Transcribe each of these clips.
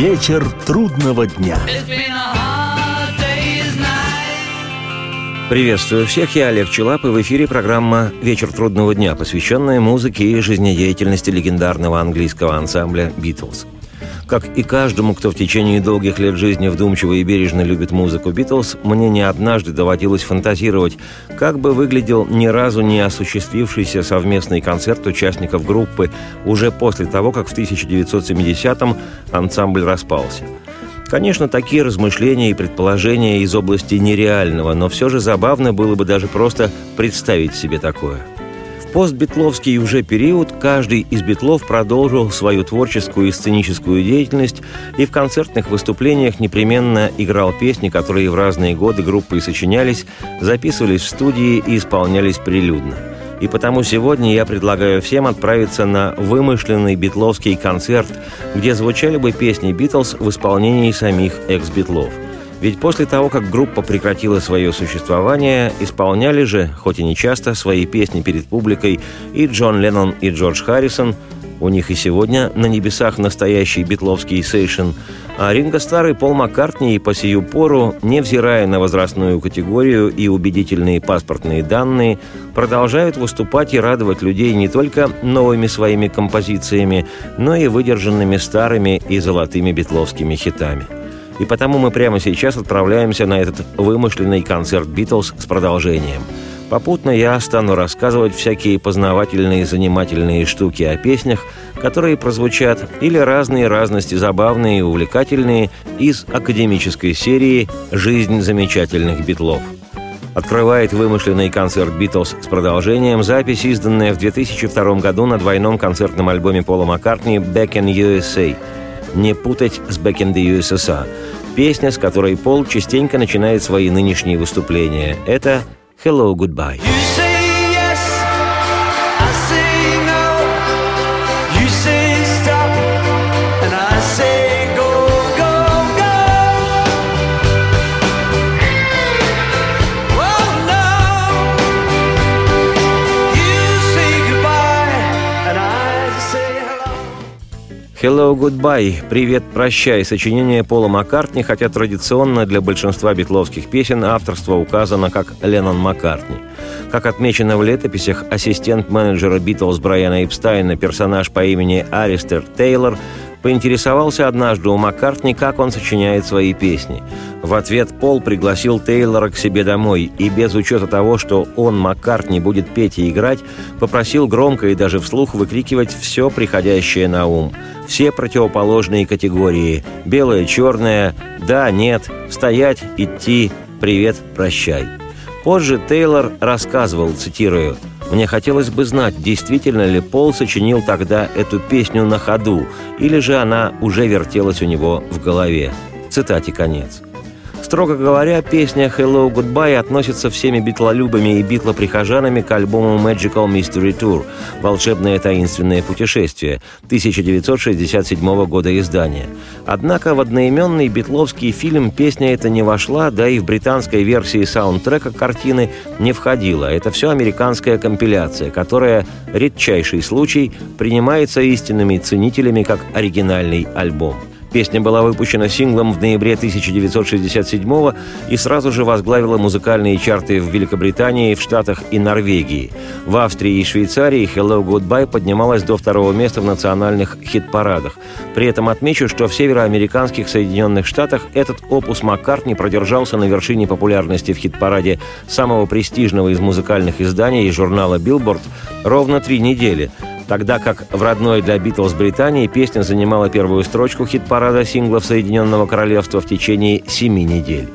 Вечер трудного дня. Приветствую всех, я Олег Челап, и в эфире программа «Вечер трудного дня», посвященная музыке и жизнедеятельности легендарного английского ансамбля «Битлз». Как и каждому, кто в течение долгих лет жизни вдумчиво и бережно любит музыку «Битлз», мне не однажды доводилось фантазировать, как бы выглядел ни разу не осуществившийся совместный концерт участников группы уже после того, как в 1970-м ансамбль распался – Конечно, такие размышления и предположения из области нереального, но все же забавно было бы даже просто представить себе такое. Постбитловский уже период каждый из битлов продолжил свою творческую и сценическую деятельность и в концертных выступлениях непременно играл песни, которые в разные годы группы сочинялись, записывались в студии и исполнялись прилюдно – и потому сегодня я предлагаю всем отправиться на вымышленный битловский концерт, где звучали бы песни «Битлз» в исполнении самих экс-битлов. Ведь после того, как группа прекратила свое существование, исполняли же, хоть и не часто, свои песни перед публикой и Джон Леннон, и Джордж Харрисон – у них и сегодня на небесах настоящий битловский сейшн, а Ринго Старый Пол Маккартни и по сию пору, невзирая на возрастную категорию и убедительные паспортные данные, продолжают выступать и радовать людей не только новыми своими композициями, но и выдержанными старыми и золотыми битловскими хитами. И потому мы прямо сейчас отправляемся на этот вымышленный концерт «Битлз» с продолжением – Попутно я стану рассказывать всякие познавательные и занимательные штуки о песнях, которые прозвучат, или разные разности забавные и увлекательные из академической серии «Жизнь замечательных битлов». Открывает вымышленный концерт «Битлз» с продолжением запись, изданная в 2002 году на двойном концертном альбоме Пола Маккартни «Back in USA». Не путать с «Back in the USSR». Песня, с которой Пол частенько начинает свои нынешние выступления. Это hello, goodbye. «Hello, Goodbye», «Привет, прощай» сочинение Пола Маккартни, хотя традиционно для большинства битловских песен авторство указано как Леннон Маккартни. Как отмечено в летописях, ассистент менеджера Битлз Брайана Эпстайна, персонаж по имени Аристер Тейлор, поинтересовался однажды у Маккартни, как он сочиняет свои песни. В ответ Пол пригласил Тейлора к себе домой и без учета того, что он, Маккартни, будет петь и играть, попросил громко и даже вслух выкрикивать все приходящее на ум. Все противоположные категории – белое, черное, да, нет, стоять, идти, привет, прощай. Позже Тейлор рассказывал, цитирую, мне хотелось бы знать, действительно ли Пол сочинил тогда эту песню на ходу, или же она уже вертелась у него в голове. Цитате конец. Строго говоря, песня «Hello, Goodbye» относится всеми битлолюбами и битлоприхожанами к альбому Magical Mystery Tour «Волшебное таинственное путешествие» 1967 года издания. Однако в одноименный битловский фильм песня эта не вошла, да и в британской версии саундтрека картины не входила. Это все американская компиляция, которая, редчайший случай, принимается истинными ценителями как оригинальный альбом. Песня была выпущена синглом в ноябре 1967 и сразу же возглавила музыкальные чарты в Великобритании, в Штатах и Норвегии. В Австрии и Швейцарии «Hello Goodbye» поднималась до второго места в национальных хит-парадах. При этом отмечу, что в североамериканских Соединенных Штатах этот опус Маккартни продержался на вершине популярности в хит-параде самого престижного из музыкальных изданий и журнала Billboard ровно три недели – тогда как в родной для Битлз Британии песня занимала первую строчку хит-парада синглов Соединенного Королевства в течение семи недель.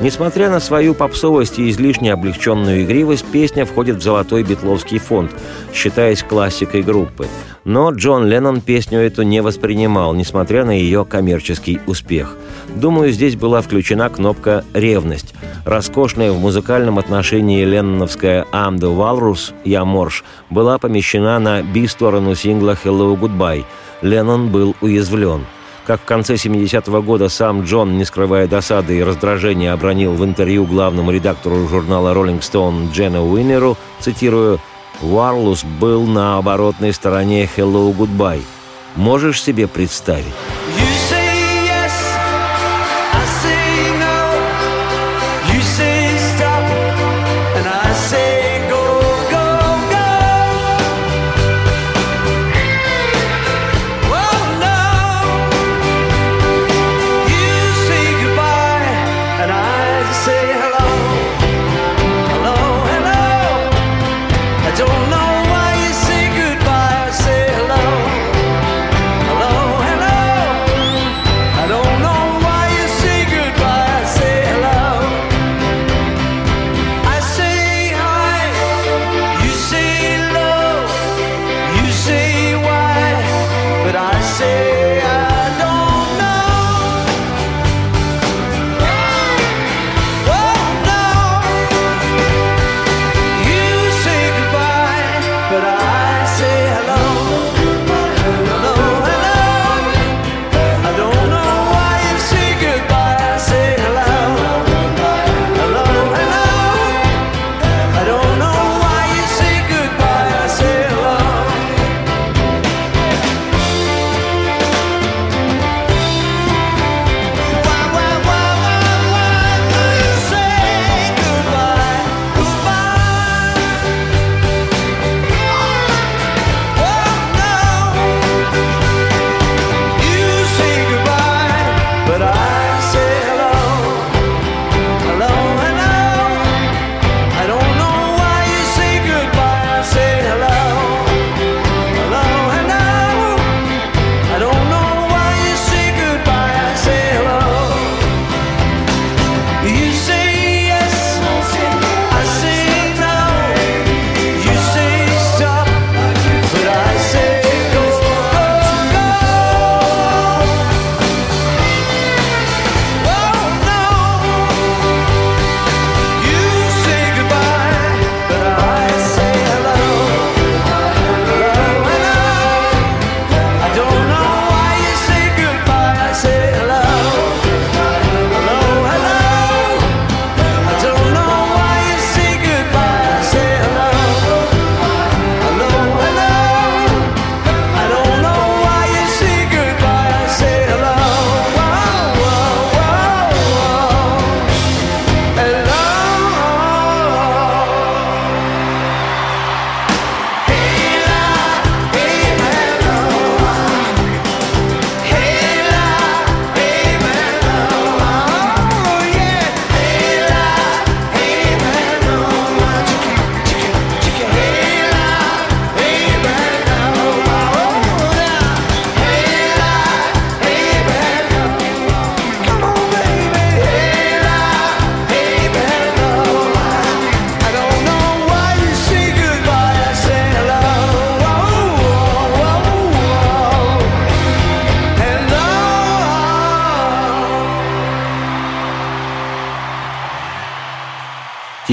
Несмотря на свою попсовость и излишне облегченную игривость, песня входит в золотой битловский фонд, считаясь классикой группы. Но Джон Леннон песню эту не воспринимал, несмотря на ее коммерческий успех. Думаю, здесь была включена кнопка «Ревность». Роскошная в музыкальном отношении ленноновская «I'm the Walrus» «Я морж» была помещена на би-сторону сингла «Hello Goodbye». Леннон был уязвлен – как в конце 70-го года сам Джон, не скрывая досады и раздражения, обронил в интервью главному редактору журнала Rolling Stone Джена Уиннеру, цитирую, «Уарлус был на оборотной стороне Hello Goodbye. Можешь себе представить?»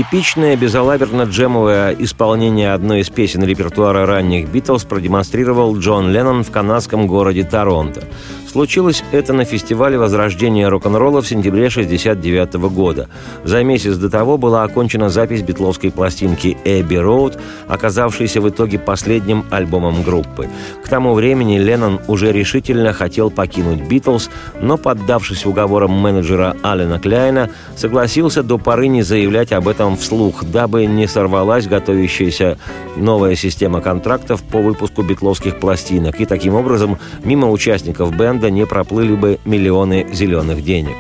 Типичное безалаберно-джемовое исполнение одной из песен репертуара ранних «Битлз» продемонстрировал Джон Леннон в канадском городе Торонто. Случилось это на фестивале возрождения рок-н-ролла в сентябре 1969 года. За месяц до того была окончена запись битловской пластинки «Эбби Роуд», оказавшейся в итоге последним альбомом группы. К тому времени Леннон уже решительно хотел покинуть «Битлз», но, поддавшись уговорам менеджера Алена Кляйна, согласился до поры не заявлять об этом вслух, дабы не сорвалась готовящаяся новая система контрактов по выпуску битловских пластинок, и таким образом мимо участников бенда бенда не проплыли бы миллионы зеленых денег.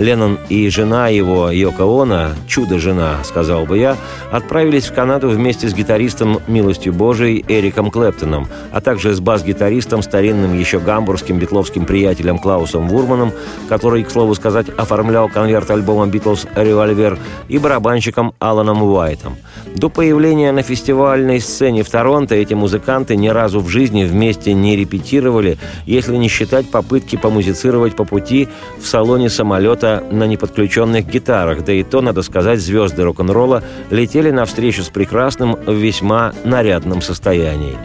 Леннон и жена его, Йоко Оно, чудо-жена, сказал бы я, отправились в Канаду вместе с гитаристом «Милостью Божией» Эриком Клэптоном, а также с бас-гитаристом, старинным еще гамбургским битловским приятелем Клаусом Вурманом, который, к слову сказать, оформлял конверт альбома «Битлз Револьвер», и барабанщиком Аланом Уайтом. До появления на фестивальной сцене в Торонто эти музыканты ни разу в жизни вместе не репетировали, если не считать попытки помузицировать по пути в салоне самолета на неподключенных гитарах, да и то, надо сказать, звезды рок-н-ролла летели навстречу с прекрасным в весьма нарядном состоянии.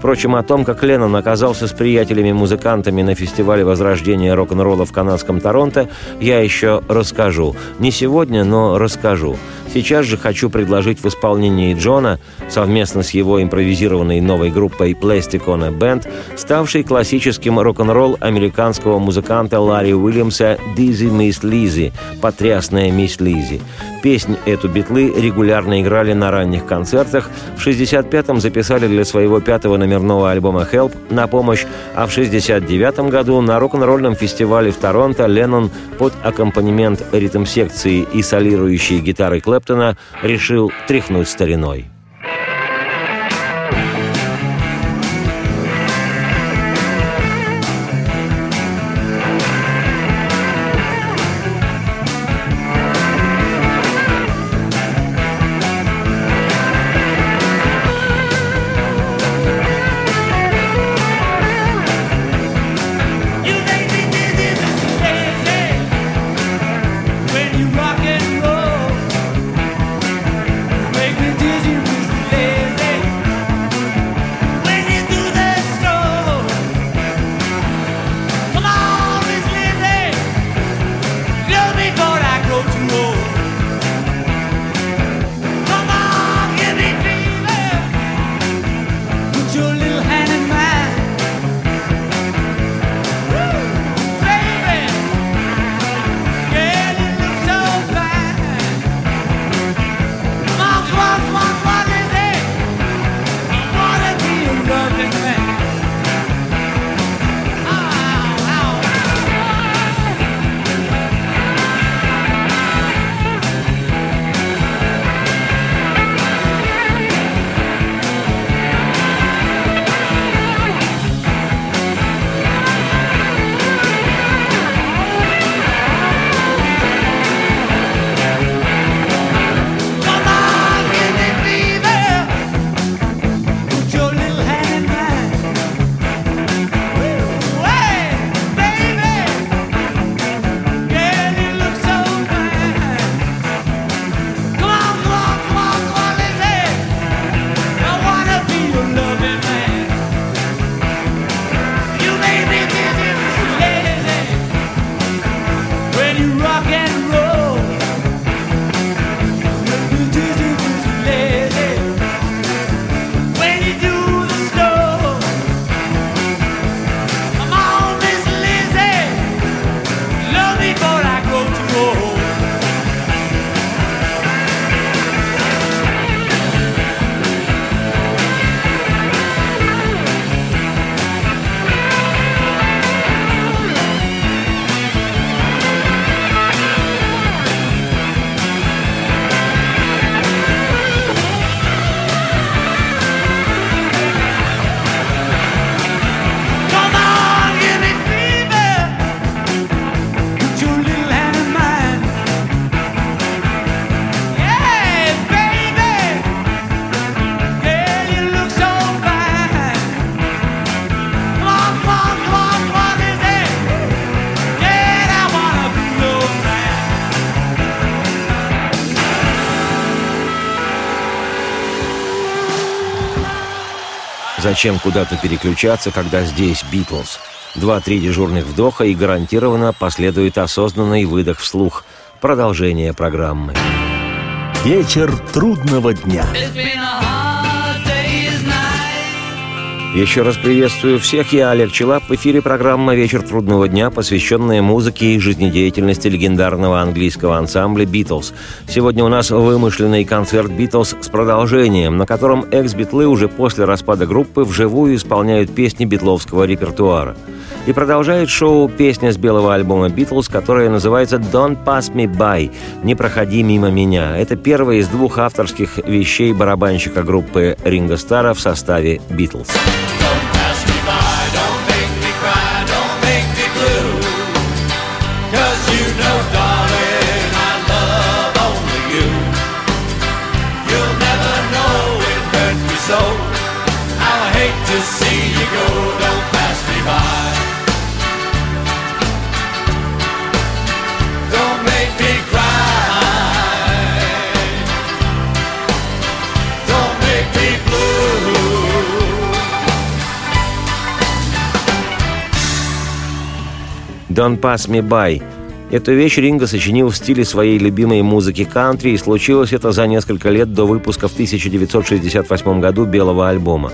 Впрочем, о том, как Леннон оказался с приятелями-музыкантами на фестивале возрождения рок-н-ролла в канадском Торонто, я еще расскажу. Не сегодня, но расскажу. Сейчас же хочу предложить в исполнении Джона, совместно с его импровизированной новой группой Plastic on a Band, ставший классическим рок-н-ролл американского музыканта Ларри Уильямса «Dizzy Miss Lizzy» – «Потрясная мисс Лизи». Песнь эту битлы регулярно играли на ранних концертах, в 65-м записали для своего пятого номерного альбома «Help» на помощь, а в 69 году на рок-н-ролльном фестивале в Торонто Леннон под аккомпанемент ритм-секции и солирующей гитары Клэптона решил тряхнуть стариной. Зачем куда-то переключаться, когда здесь Битлз? Два-три дежурных вдоха и гарантированно последует осознанный выдох вслух. Продолжение программы. Вечер трудного дня. Еще раз приветствую всех, я Олег Челап. В эфире программа «Вечер трудного дня», посвященная музыке и жизнедеятельности легендарного английского ансамбля «Битлз». Сегодня у нас вымышленный концерт «Битлз» с продолжением, на котором экс-битлы уже после распада группы вживую исполняют песни битловского репертуара. И продолжает шоу песня с белого альбома «Битлз», которая называется «Don't Pass Me By» – «Не проходи мимо меня». Это первая из двух авторских вещей барабанщика группы Ринго Стара в составе «Битлз». «Don't Pass Me By». Эту вещь Ринго сочинил в стиле своей любимой музыки кантри, и случилось это за несколько лет до выпуска в 1968 году белого альбома.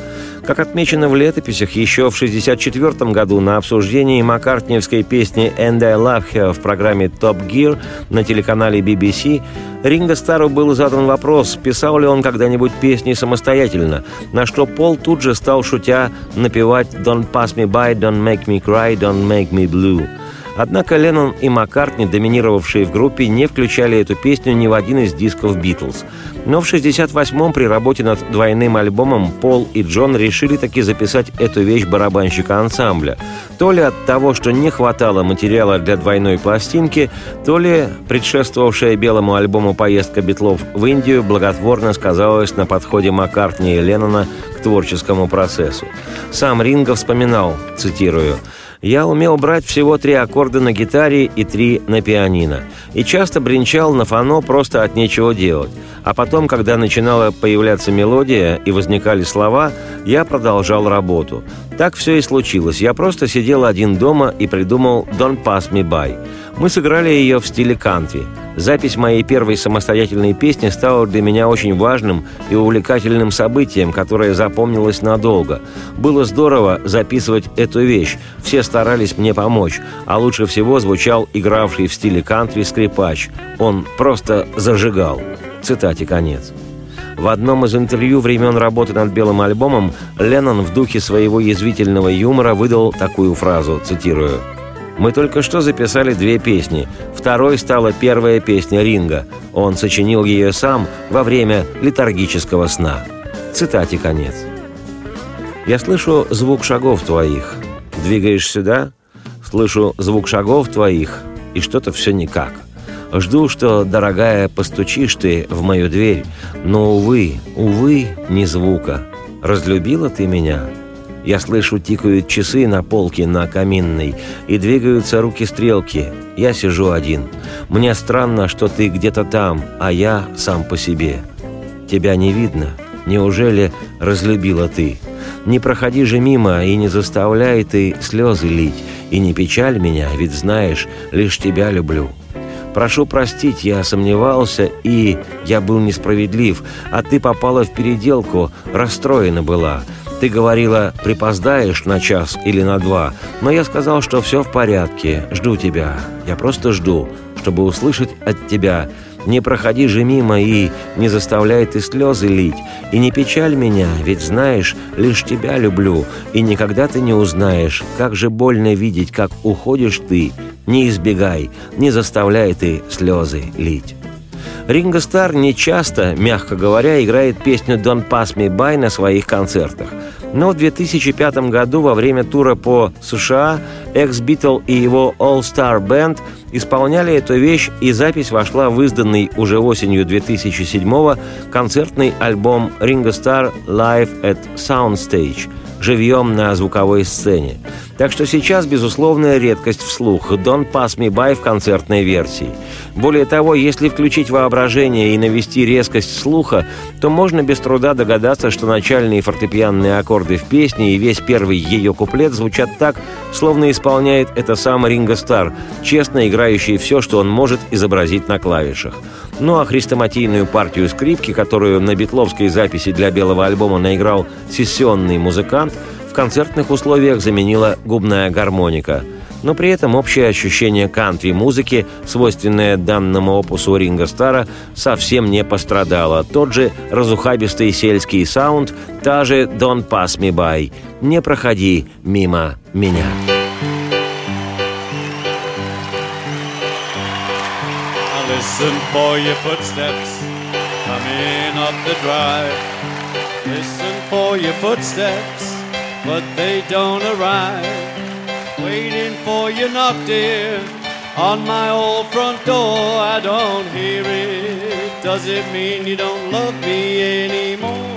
Как отмечено в летописях, еще в 1964 году на обсуждении маккартниевской песни «And I Love Her» в программе «Top Gear» на телеканале BBC Ринго Стару был задан вопрос, писал ли он когда-нибудь песни самостоятельно, на что Пол тут же стал, шутя, напевать «Don't pass me by, don't make me cry, don't make me blue». Однако Леннон и Маккартни, доминировавшие в группе, не включали эту песню ни в один из дисков «Битлз». Но в 68-м при работе над двойным альбомом Пол и Джон решили таки записать эту вещь барабанщика ансамбля. То ли от того, что не хватало материала для двойной пластинки, то ли предшествовавшая белому альбому поездка Битлов в Индию благотворно сказалась на подходе Маккартни и Леннона к творческому процессу. Сам Ринго вспоминал, цитирую, я умел брать всего три аккорда на гитаре и три на пианино. И часто бренчал на фано просто от нечего делать. А потом, когда начинала появляться мелодия и возникали слова, я продолжал работу. Так все и случилось. Я просто сидел один дома и придумал «Don't Pass Me By». Мы сыграли ее в стиле кантри. Запись моей первой самостоятельной песни стала для меня очень важным и увлекательным событием, которое запомнилось надолго. Было здорово записывать эту вещь. Все старались мне помочь. А лучше всего звучал игравший в стиле кантри скрипач. Он просто зажигал. Цитате конец. В одном из интервью времен работы над белым альбомом Леннон в духе своего язвительного юмора выдал такую фразу, цитирую – мы только что записали две песни. Второй стала первая песня Ринга. Он сочинил ее сам во время летаргического сна. Цитате конец. «Я слышу звук шагов твоих. Двигаешь сюда? Слышу звук шагов твоих, и что-то все никак. Жду, что, дорогая, постучишь ты в мою дверь, но, увы, увы, ни звука. Разлюбила ты меня?» Я слышу, тикают часы на полке на каминной, и двигаются руки-стрелки. Я сижу один. Мне странно, что ты где-то там, а я сам по себе. Тебя не видно. Неужели разлюбила ты? Не проходи же мимо и не заставляй ты слезы лить, и не печаль меня, ведь знаешь, лишь тебя люблю. Прошу простить, я сомневался, и я был несправедлив, а ты попала в переделку, расстроена была. Ты говорила, припоздаешь на час или на два, но я сказал, что все в порядке, жду тебя. Я просто жду, чтобы услышать от тебя. Не проходи же мимо и не заставляй ты слезы лить. И не печаль меня, ведь знаешь, лишь тебя люблю. И никогда ты не узнаешь, как же больно видеть, как уходишь ты. Не избегай, не заставляй ты слезы лить. Ринго Стар не часто, мягко говоря, играет песню «Don't Pass Me By» на своих концертах. Но в 2005 году во время тура по США экс-Битл и его All Star Band исполняли эту вещь, и запись вошла в изданный уже осенью 2007 концертный альбом Ringo Starr Live at Soundstage. живьем на звуковой сцене. Так что сейчас, безусловная редкость вслух «Don't Pass Me By» в концертной версии. Более того, если включить воображение и навести резкость слуха, то можно без труда догадаться, что начальные фортепианные аккорды в песне и весь первый ее куплет звучат так, словно исполняет это сам Ринго Стар, честно играющий все, что он может изобразить на клавишах. Ну а хрестоматийную партию скрипки, которую на битловской записи для белого альбома наиграл сессионный музыкант – концертных условиях заменила губная гармоника. Но при этом общее ощущение кантри-музыки, свойственное данному опусу Ринга Стара, совсем не пострадало. Тот же разухабистый сельский саунд, та же «Don't pass me by» – «Не проходи мимо меня». Listen for your footsteps coming up the drive. Listen for your footsteps but they don't arrive. Waiting for you knock, dear, on my old front door. I don't hear it. Does it mean you don't love me anymore?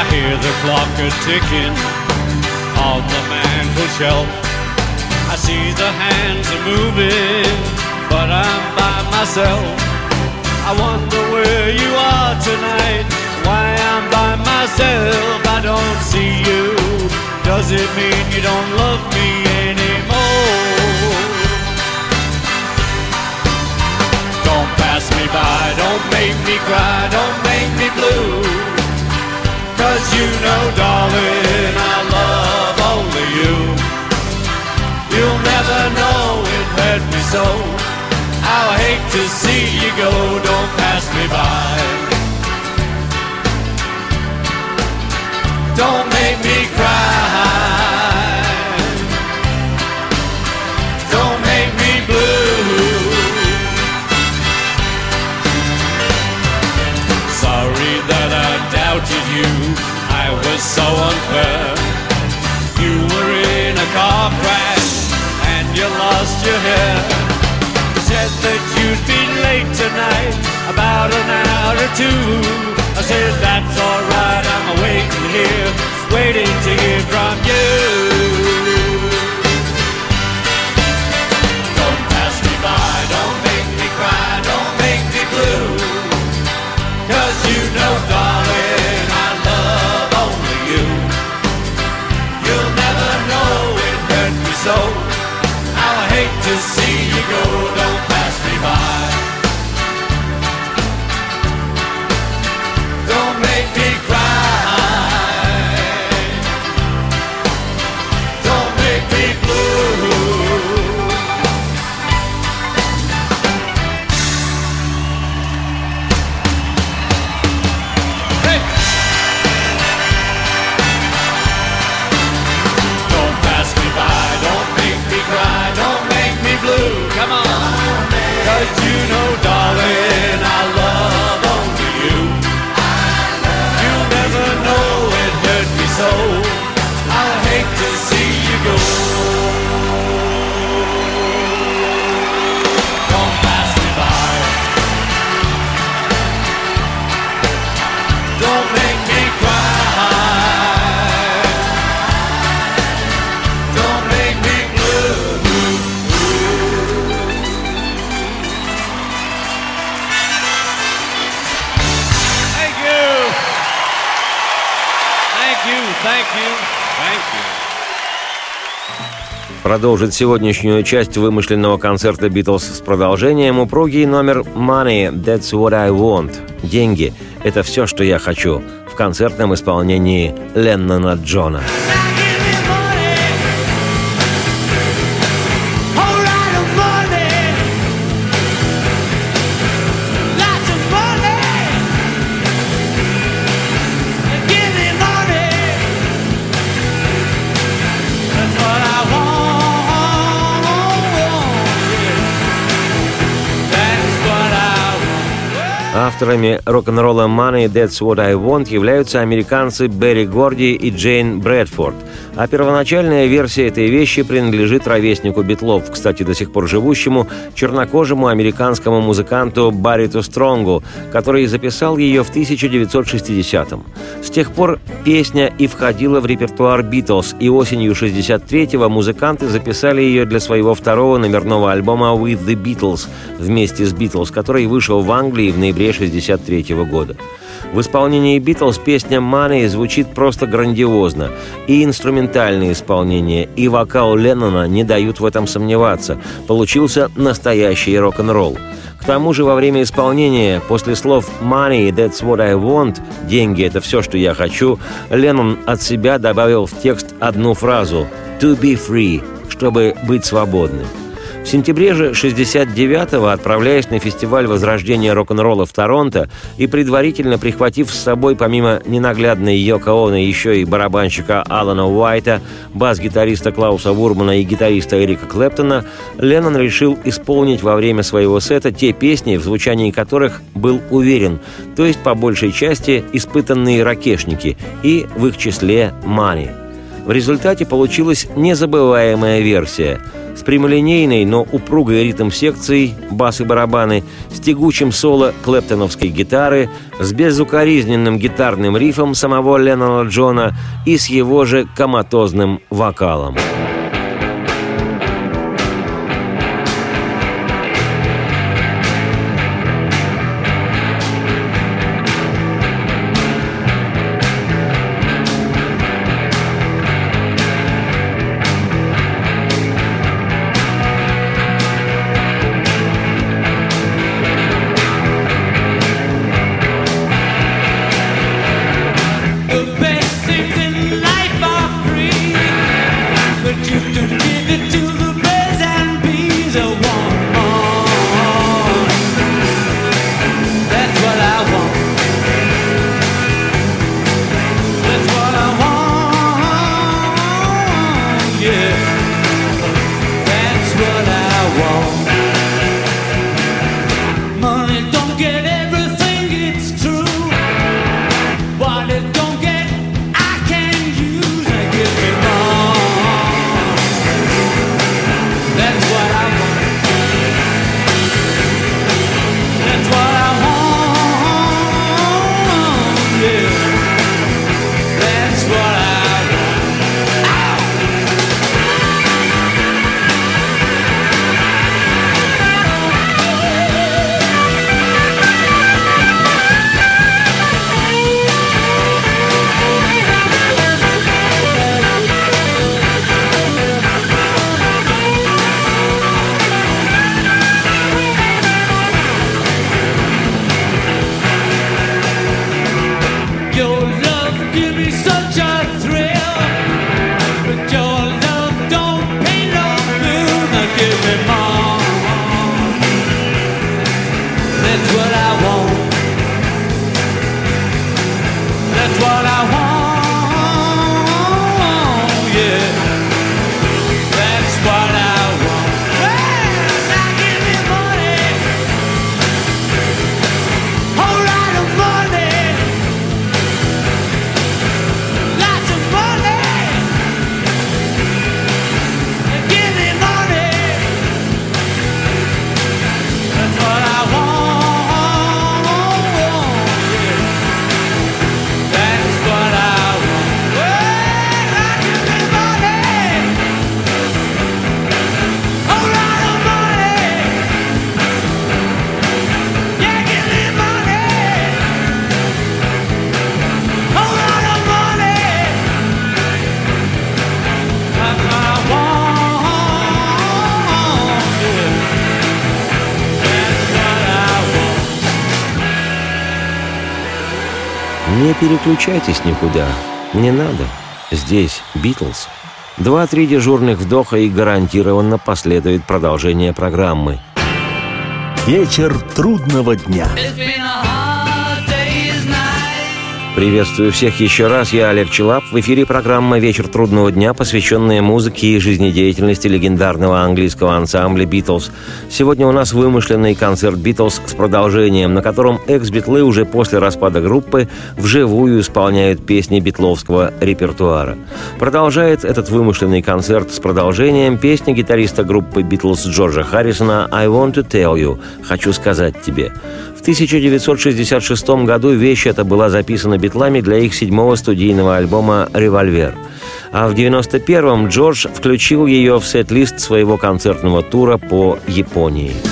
I hear the clock a ticking on the mantel shelf. I see the hands are moving, but I'm by myself. I wonder where you are tonight, why I'm by myself. I don't see you. Does it mean you don't love me anymore? Don't pass me by, don't make me cry, don't make me blue. Cause you know, darling, I Never know it hurt me so. How I hate to see you go, don't pass me by. Don't make me cry. Your hair. You said that you'd be late tonight, about an hour or two. I said, that's alright, I'm waiting here, waiting to hear from you. go, don't pass me by. Продолжит сегодняшнюю часть вымышленного концерта «Битлз» с продолжением упругий номер «Money, that's what I want» – «Деньги – это все, что я хочу» в концертном исполнении Леннона Джона. Авторами рок-н-ролла «Money, That's What I Want» являются американцы Берри Горди и Джейн Брэдфорд, а первоначальная версия этой вещи принадлежит ровеснику Битлов, кстати, до сих пор живущему, чернокожему американскому музыканту Барриту Стронгу, который записал ее в 1960-м. С тех пор песня и входила в репертуар «Битлз», и осенью 63-го музыканты записали ее для своего второго номерного альбома «With the Beatles» вместе с «Битлз», который вышел в Англии в ноябре 63 -го года. В исполнении «Битлз» песня «Money» звучит просто грандиозно. И инструментальное исполнение, и вокал Леннона не дают в этом сомневаться. Получился настоящий рок-н-ролл. К тому же во время исполнения, после слов «Money, that's what I want» – «Деньги – это все, что я хочу», Леннон от себя добавил в текст одну фразу «To be free», чтобы быть свободным. В сентябре же 69-го, отправляясь на фестиваль возрождения рок-н-ролла в Торонто и предварительно прихватив с собой помимо ненаглядной Йоко Оно еще и барабанщика Алана Уайта, бас-гитариста Клауса Вурмана и гитариста Эрика Клэптона, Леннон решил исполнить во время своего сета те песни, в звучании которых был уверен, то есть по большей части испытанные ракешники и в их числе «Money». В результате получилась незабываемая версия – с прямолинейной, но упругой ритм-секцией, бас и барабаны, с тягучим соло клэптоновской гитары, с безукоризненным гитарным рифом самого Леннона Джона и с его же коматозным вокалом. Переключайтесь никуда. Не надо. Здесь Битлз. Два-три дежурных вдоха и гарантированно последует продолжение программы. Вечер трудного дня. Приветствую всех еще раз. Я Олег Челап. В эфире программа «Вечер трудного дня», посвященная музыке и жизнедеятельности легендарного английского ансамбля «Битлз». Сегодня у нас вымышленный концерт «Битлз» с продолжением, на котором экс-битлы уже после распада группы вживую исполняют песни битловского репертуара. Продолжает этот вымышленный концерт с продолжением песни гитариста группы «Битлз» Джорджа Харрисона «I want to tell you» – «Хочу сказать тебе». В 1966 году вещь эта была записана битлами для их седьмого студийного альбома «Револьвер». А в 1991-м Джордж включил ее в сет-лист своего концертного тура по Японии –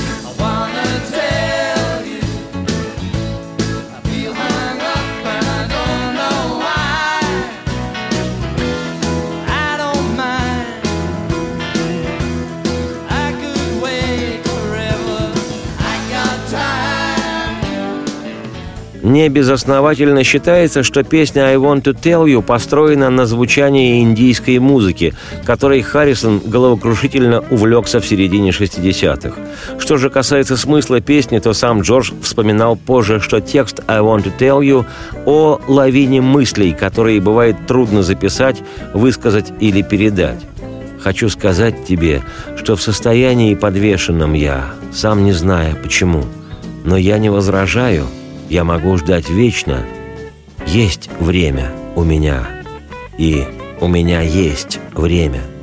Небезосновательно считается, что песня «I want to tell you» построена на звучании индийской музыки, которой Харрисон головокрушительно увлекся в середине 60-х. Что же касается смысла песни, то сам Джордж вспоминал позже, что текст «I want to tell you» о лавине мыслей, которые бывает трудно записать, высказать или передать. Хочу сказать тебе, что в состоянии подвешенном я, сам не зная почему. Но я не возражаю – я могу ждать вечно. Есть время у меня, и у меня есть время –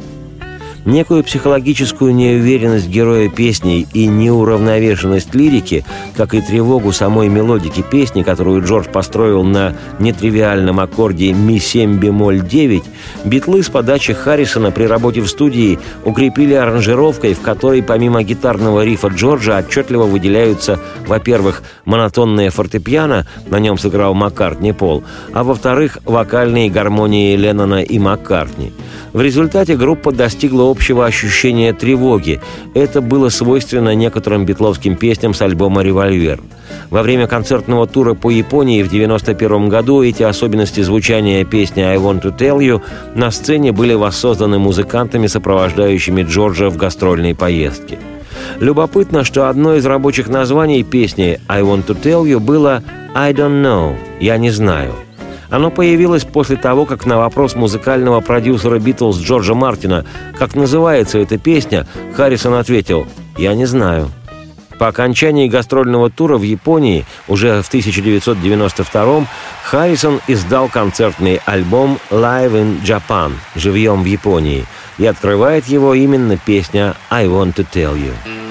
Некую психологическую неуверенность героя песни и неуравновешенность лирики, как и тревогу самой мелодики песни, которую Джордж построил на нетривиальном аккорде ми-7 бемоль 9, битлы с подачи Харрисона при работе в студии укрепили аранжировкой, в которой помимо гитарного рифа Джорджа отчетливо выделяются, во-первых, монотонное фортепиано, на нем сыграл Маккартни Пол, а во-вторых, вокальные гармонии Леннона и Маккартни. В результате группа достигла общего ощущения тревоги. Это было свойственно некоторым битловским песням с альбома «Револьвер». Во время концертного тура по Японии в 1991 году эти особенности звучания песни «I want to tell you» на сцене были воссозданы музыкантами, сопровождающими Джорджа в гастрольной поездке. Любопытно, что одно из рабочих названий песни «I want to tell you» было «I don't know» – «Я не знаю». Оно появилось после того, как на вопрос музыкального продюсера «Битлз» Джорджа Мартина «Как называется эта песня?» Харрисон ответил «Я не знаю». По окончании гастрольного тура в Японии уже в 1992 Харрисон издал концертный альбом «Live in Japan» «Живьем в Японии» и открывает его именно песня «I want to tell you».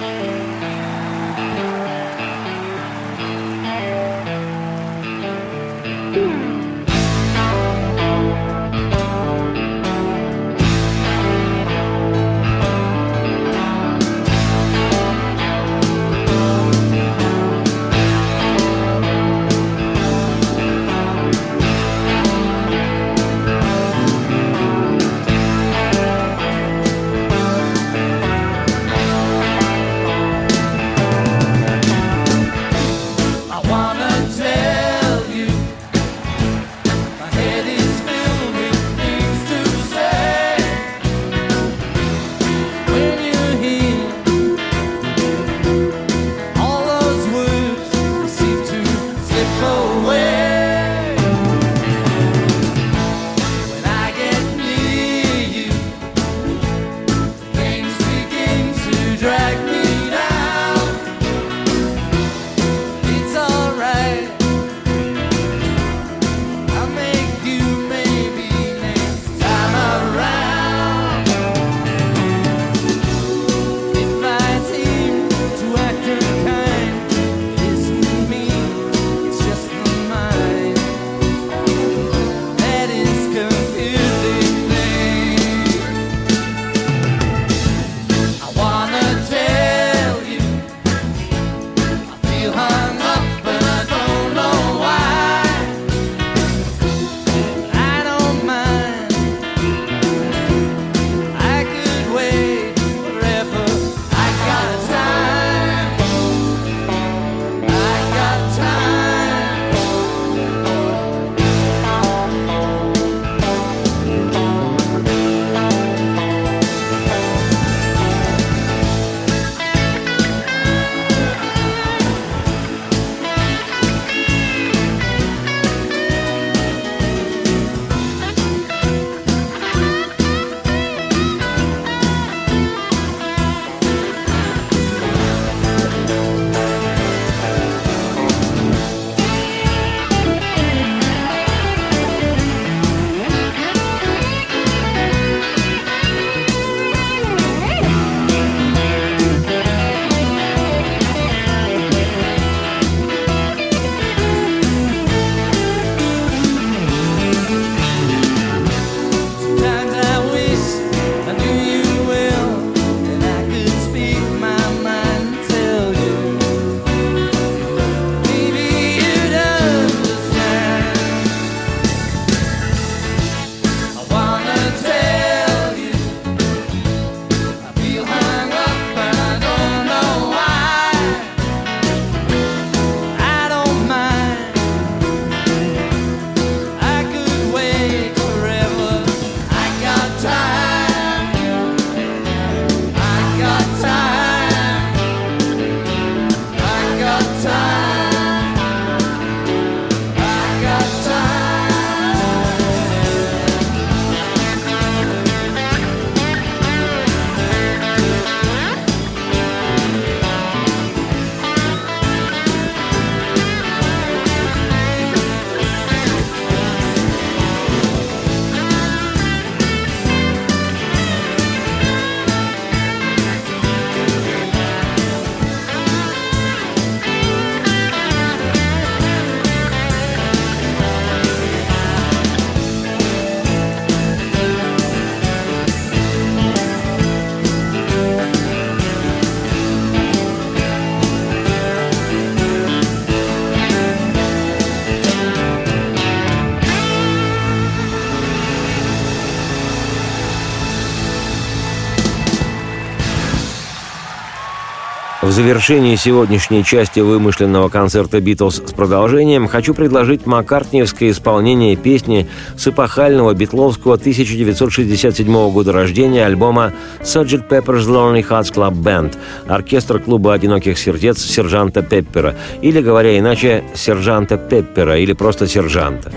Завершении сегодняшней части вымышленного концерта «Битлз» с продолжением хочу предложить маккартниевское исполнение песни с эпохального битловского 1967 года рождения альбома «Sgt. Pepper's Lonely Hearts Club Band» оркестр клуба «Одиноких сердец» сержанта Пеппера, или, говоря иначе, сержанта Пеппера, или просто сержанта.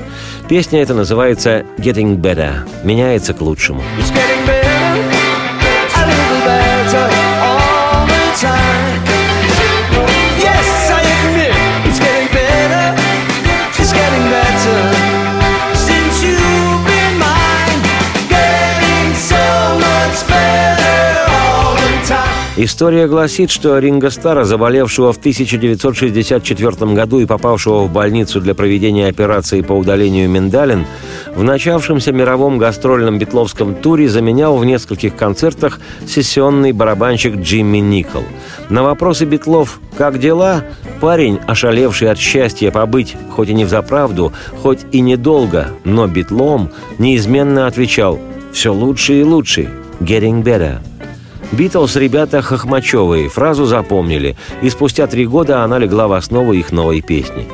Песня эта называется «Getting Better» – «Меняется к лучшему». It's История гласит, что Ринго Стара, заболевшего в 1964 году и попавшего в больницу для проведения операции по удалению миндалин, в начавшемся мировом гастрольном битловском туре заменял в нескольких концертах сессионный барабанщик Джимми Никол. На вопросы битлов «Как дела?» парень, ошалевший от счастья побыть, хоть и не в заправду, хоть и недолго, но битлом, неизменно отвечал «Все лучше и лучше. Getting better». Битлз ребята хохмачевые, фразу запомнили, и спустя три года она легла в основу их новой песни.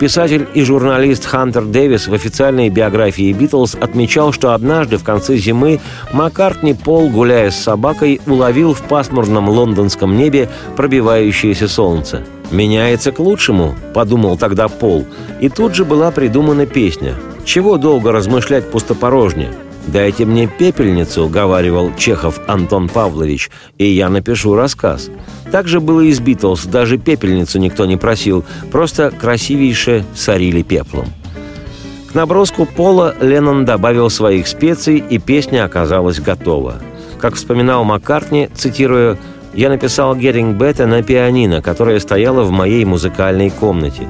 Писатель и журналист Хантер Дэвис в официальной биографии Битлз отмечал, что однажды в конце зимы Маккартни Пол, гуляя с собакой, уловил в пасмурном лондонском небе пробивающееся солнце. «Меняется к лучшему», — подумал тогда Пол, и тут же была придумана песня. Чего долго размышлять пустопорожне? «Дайте мне пепельницу», — уговаривал Чехов Антон Павлович, «и я напишу рассказ». Так же было и с «Битлз», даже пепельницу никто не просил, просто красивейше сорили пеплом. К наброску пола Леннон добавил своих специй, и песня оказалась готова. Как вспоминал Маккартни, цитируя я написал «Getting Better» на пианино, которое стояло в моей музыкальной комнате.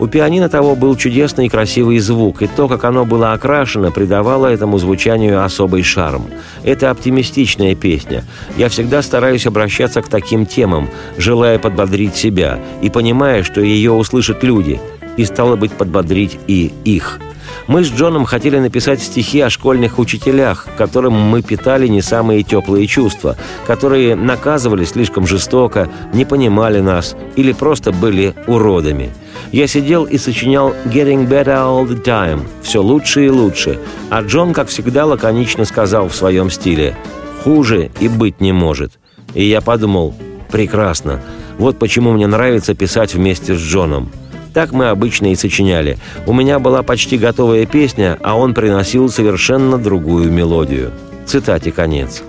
У пианино того был чудесный и красивый звук, и то, как оно было окрашено, придавало этому звучанию особый шарм. Это оптимистичная песня. Я всегда стараюсь обращаться к таким темам, желая подбодрить себя и понимая, что ее услышат люди, и стало быть подбодрить и их – мы с Джоном хотели написать стихи о школьных учителях, которым мы питали не самые теплые чувства, которые наказывали слишком жестоко, не понимали нас или просто были уродами. Я сидел и сочинял «Getting better all the time» – «Все лучше и лучше», а Джон, как всегда, лаконично сказал в своем стиле «Хуже и быть не может». И я подумал «Прекрасно, вот почему мне нравится писать вместе с Джоном». Так мы обычно и сочиняли. У меня была почти готовая песня, а он приносил совершенно другую мелодию. Цитате конец.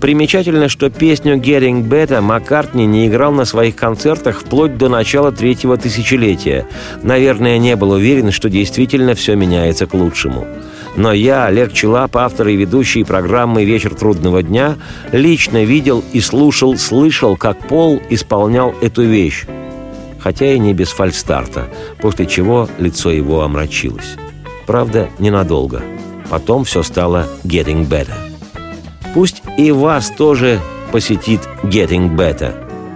Примечательно, что песню «Getting Better» Маккартни не играл на своих концертах вплоть до начала третьего тысячелетия. Наверное, не был уверен, что действительно все меняется к лучшему. Но я, Олег Челап, автор и ведущий программы «Вечер трудного дня», лично видел и слушал, слышал, как Пол исполнял эту вещь хотя и не без фальстарта, после чего лицо его омрачилось. Правда, ненадолго. Потом все стало getting better. Пусть и вас тоже посетит getting better.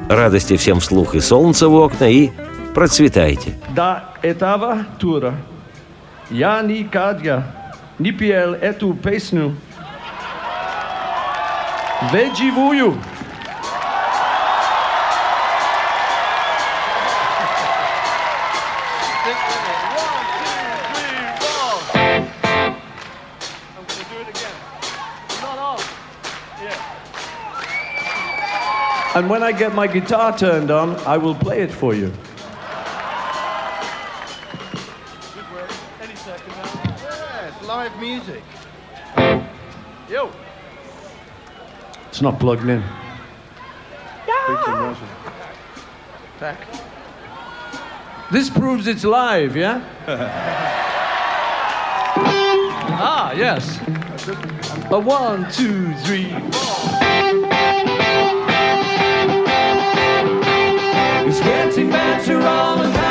Радости всем вслух и солнца в окна, и процветайте. До этого тура я никогда не пел эту песню. Ведь And when I get my guitar turned on, I will play it for you. Any second now. Yeah, it's live music. Yo. It's not plugged in. Yeah. Back. This proves it's live, yeah? ah, yes. A one, two, three, four. dancing bachelor on the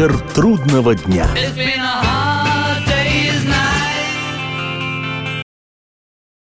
Вечер трудного дня. It's been